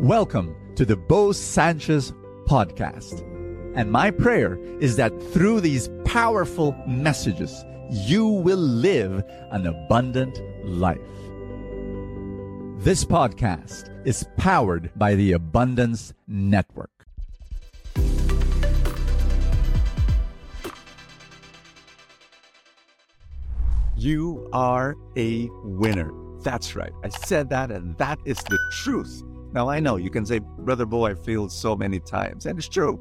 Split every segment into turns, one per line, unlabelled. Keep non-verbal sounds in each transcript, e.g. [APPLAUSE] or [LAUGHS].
Welcome to the Bo Sanchez podcast. And my prayer is that through these powerful messages, you will live an abundant life. This podcast is powered by the Abundance Network. You are a winner. That's right. I said that, and that is the truth. Now, I know you can say, Brother Bo, I failed so many times, and it's true.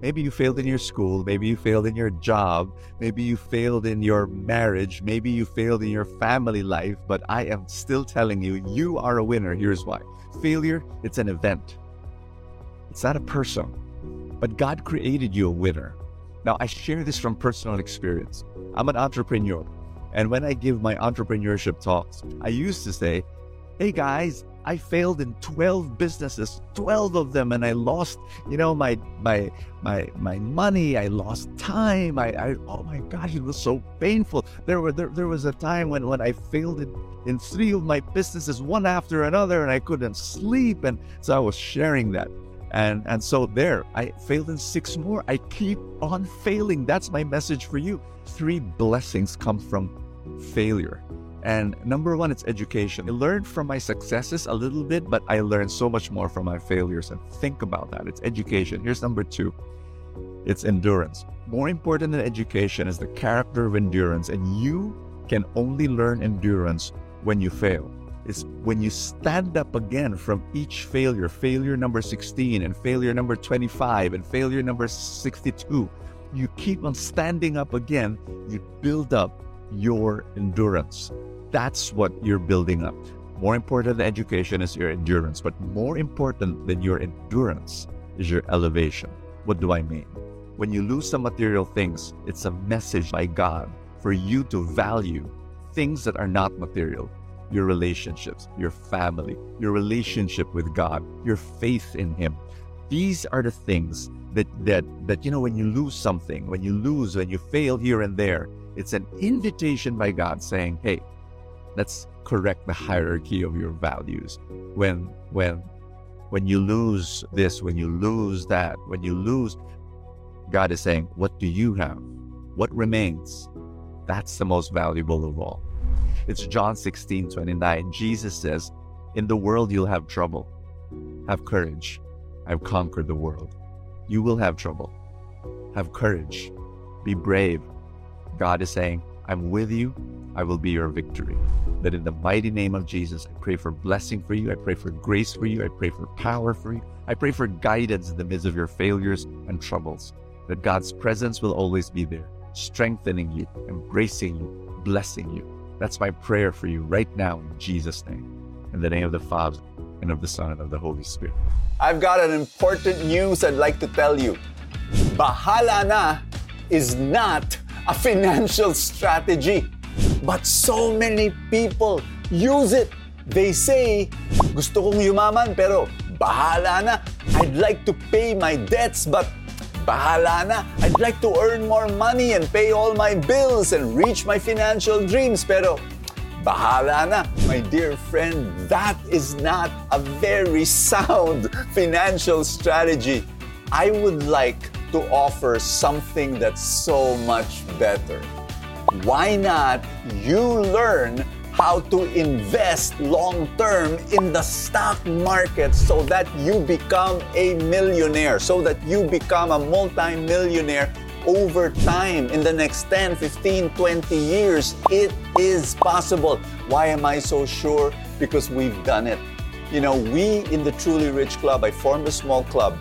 Maybe you failed in your school, maybe you failed in your job, maybe you failed in your marriage, maybe you failed in your family life, but I am still telling you, you are a winner. Here's why failure, it's an event, it's not a person, but God created you a winner. Now, I share this from personal experience. I'm an entrepreneur. And when I give my entrepreneurship talks, I used to say, Hey guys, I failed in 12 businesses, 12 of them, and I lost, you know, my my my my money. I lost time. I, I oh my gosh, it was so painful. There were there, there was a time when when I failed in, in three of my businesses, one after another, and I couldn't sleep. And so I was sharing that. And and so there, I failed in six more. I keep on failing. That's my message for you. Three blessings come from failure. And number one, it's education. I learned from my successes a little bit, but I learned so much more from my failures. And think about that. It's education. Here's number two it's endurance. More important than education is the character of endurance. And you can only learn endurance when you fail. It's when you stand up again from each failure, failure number 16 and failure number 25 and failure number 62. You keep on standing up again, you build up your endurance. That's what you're building up. More important than education is your endurance, but more important than your endurance is your elevation. What do I mean? When you lose some material things, it's a message by God for you to value things that are not material your relationships, your family, your relationship with God, your faith in Him. These are the things that that that you know when you lose something, when you lose, when you fail here and there, it's an invitation by God saying, "Hey, let's correct the mm. hierarchy of your values." When when when you lose this, when you lose that, when you lose, God is saying, "What do you have? What remains?" That's the most valuable of all. It's John 16, 29. Jesus says, In the world you'll have trouble. Have courage. I've conquered the world. You will have trouble. Have courage. Be brave. God is saying, I'm with you. I will be your victory. That in the mighty name of Jesus, I pray for blessing for you. I pray for grace for you. I pray for power for you. I pray for guidance in the midst of your failures and troubles. That God's presence will always be there, strengthening you, embracing you, blessing you. That's my prayer for you right now in Jesus' name. In the name of the Father, and of the Son, and of the Holy Spirit.
I've got an important news I'd like to tell you. Bahala na is not a financial strategy. But so many people use it. They say, gusto kong yumaman pero bahala na. I'd like to pay my debts but bahala na. I'd like to earn more money and pay all my bills and reach my financial dreams pero bahala na. My dear friend, that is not a very sound financial strategy. I would like to offer something that's so much better. Why not you learn how to invest long term in the stock market so that you become a millionaire, so that you become a multi-millionaire over time in the next 10, 15, 20 years. It is possible. Why am I so sure? Because we've done it. You know, we in the Truly Rich Club, I formed a small club,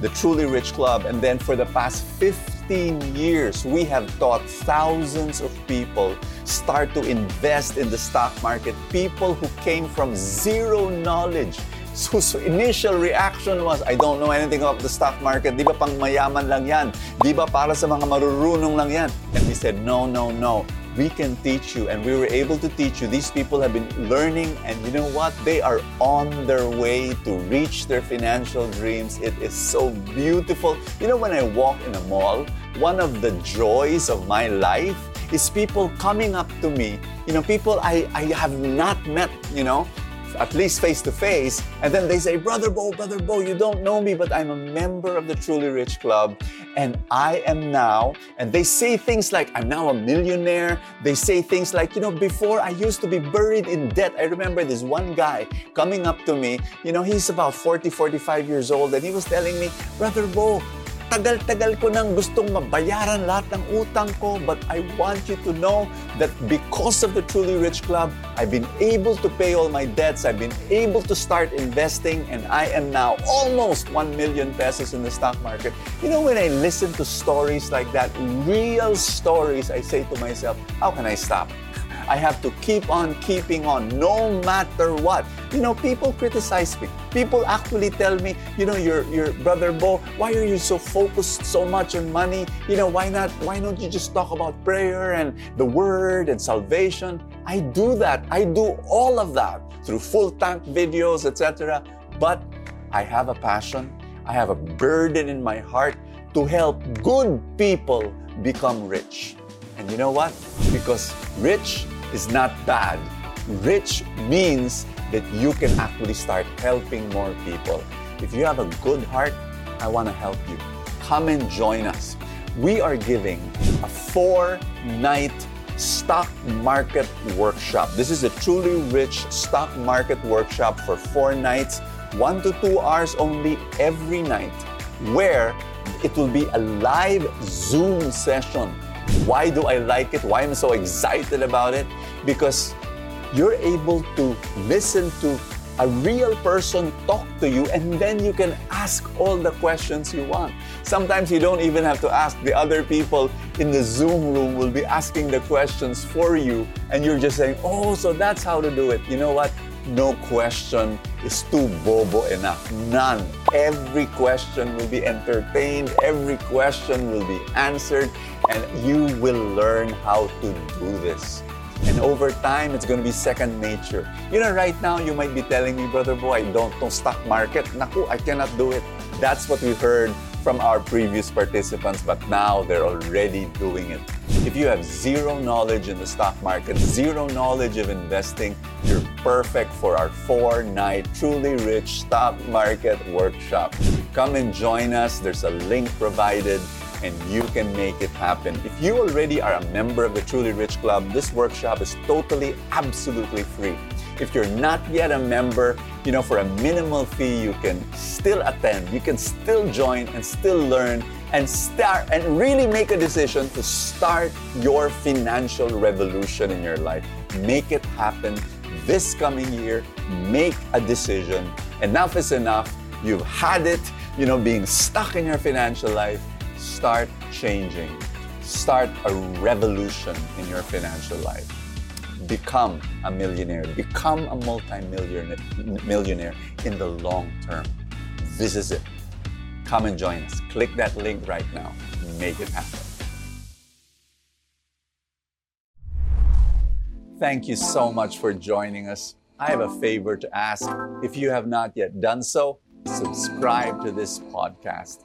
the Truly Rich Club, and then for the past 15 years, we have taught thousands of people start to invest in the stock market. People who came from zero knowledge [LAUGHS] whose initial reaction was, I don't know anything about the stock market. Di ba pang mayaman lang yan? Di ba para sa mga marurunong lang yan? And we said, no, no, no. We can teach you. And we were able to teach you. These people have been learning. And you know what? They are on their way to reach their financial dreams. It is so beautiful. You know, when I walk in a mall, one of the joys of my life is people coming up to me. You know, people I, I have not met, you know, at least face to face, and then they say, Brother Bo, Brother Bo, you don't know me, but I'm a member of the Truly Rich Club, and I am now, and they say things like, I'm now a millionaire. They say things like, you know, before I used to be buried in debt. I remember this one guy coming up to me, you know, he's about 40, 45 years old, and he was telling me, Brother Bo, tagal-tagal ko nang gustong mabayaran lahat ng utang ko, but I want you to know that because of the Truly Rich Club, I've been able to pay all my debts, I've been able to start investing, and I am now almost 1 million pesos in the stock market. You know, when I listen to stories like that, real stories, I say to myself, how can I stop? I have to keep on keeping on no matter what. You know, people criticize me. People actually tell me, you know, your your brother Bo, why are you so focused so much on money? You know, why not why don't you just talk about prayer and the word and salvation? I do that. I do all of that through full tank videos, etc. But I have a passion. I have a burden in my heart to help good people become rich. And you know what? Because rich is not bad. Rich means that you can actually start helping more people. If you have a good heart, I want to help you. Come and join us. We are giving a four night stock market workshop. This is a truly rich stock market workshop for four nights, one to two hours only every night, where it will be a live Zoom session why do I like it? Why am I so excited about it? Because you're able to listen to a real person talk to you and then you can ask all the questions you want. Sometimes you don't even have to ask. The other people in the Zoom room will be asking the questions for you and you're just saying, oh, so that's how to do it. You know what? No question is too bobo enough. None. Every question will be entertained, every question will be answered, and you will learn how to do this. And over time, it's going to be second nature. You know, right now, you might be telling me, Brother Boy, don't know stock market. Naku, I cannot do it. That's what we heard from our previous participants, but now they're already doing it. If you have zero knowledge in the stock market, zero knowledge of investing, you're perfect for our four night truly rich stock market workshop. Come and join us. There's a link provided and you can make it happen. If you already are a member of the Truly Rich Club, this workshop is totally, absolutely free. If you're not yet a member, you know, for a minimal fee, you can still attend, you can still join and still learn and start and really make a decision to start your financial revolution in your life. Make it happen this coming year. Make a decision. Enough is enough. You've had it, you know, being stuck in your financial life start changing. Start a revolution in your financial life. Become a millionaire. Become a multi-millionaire millionaire in the long term. This is it. Come and join us. Click that link right now. Make it happen. Thank you so much for joining us. I have a favor to ask. If you have not yet done so, subscribe to this podcast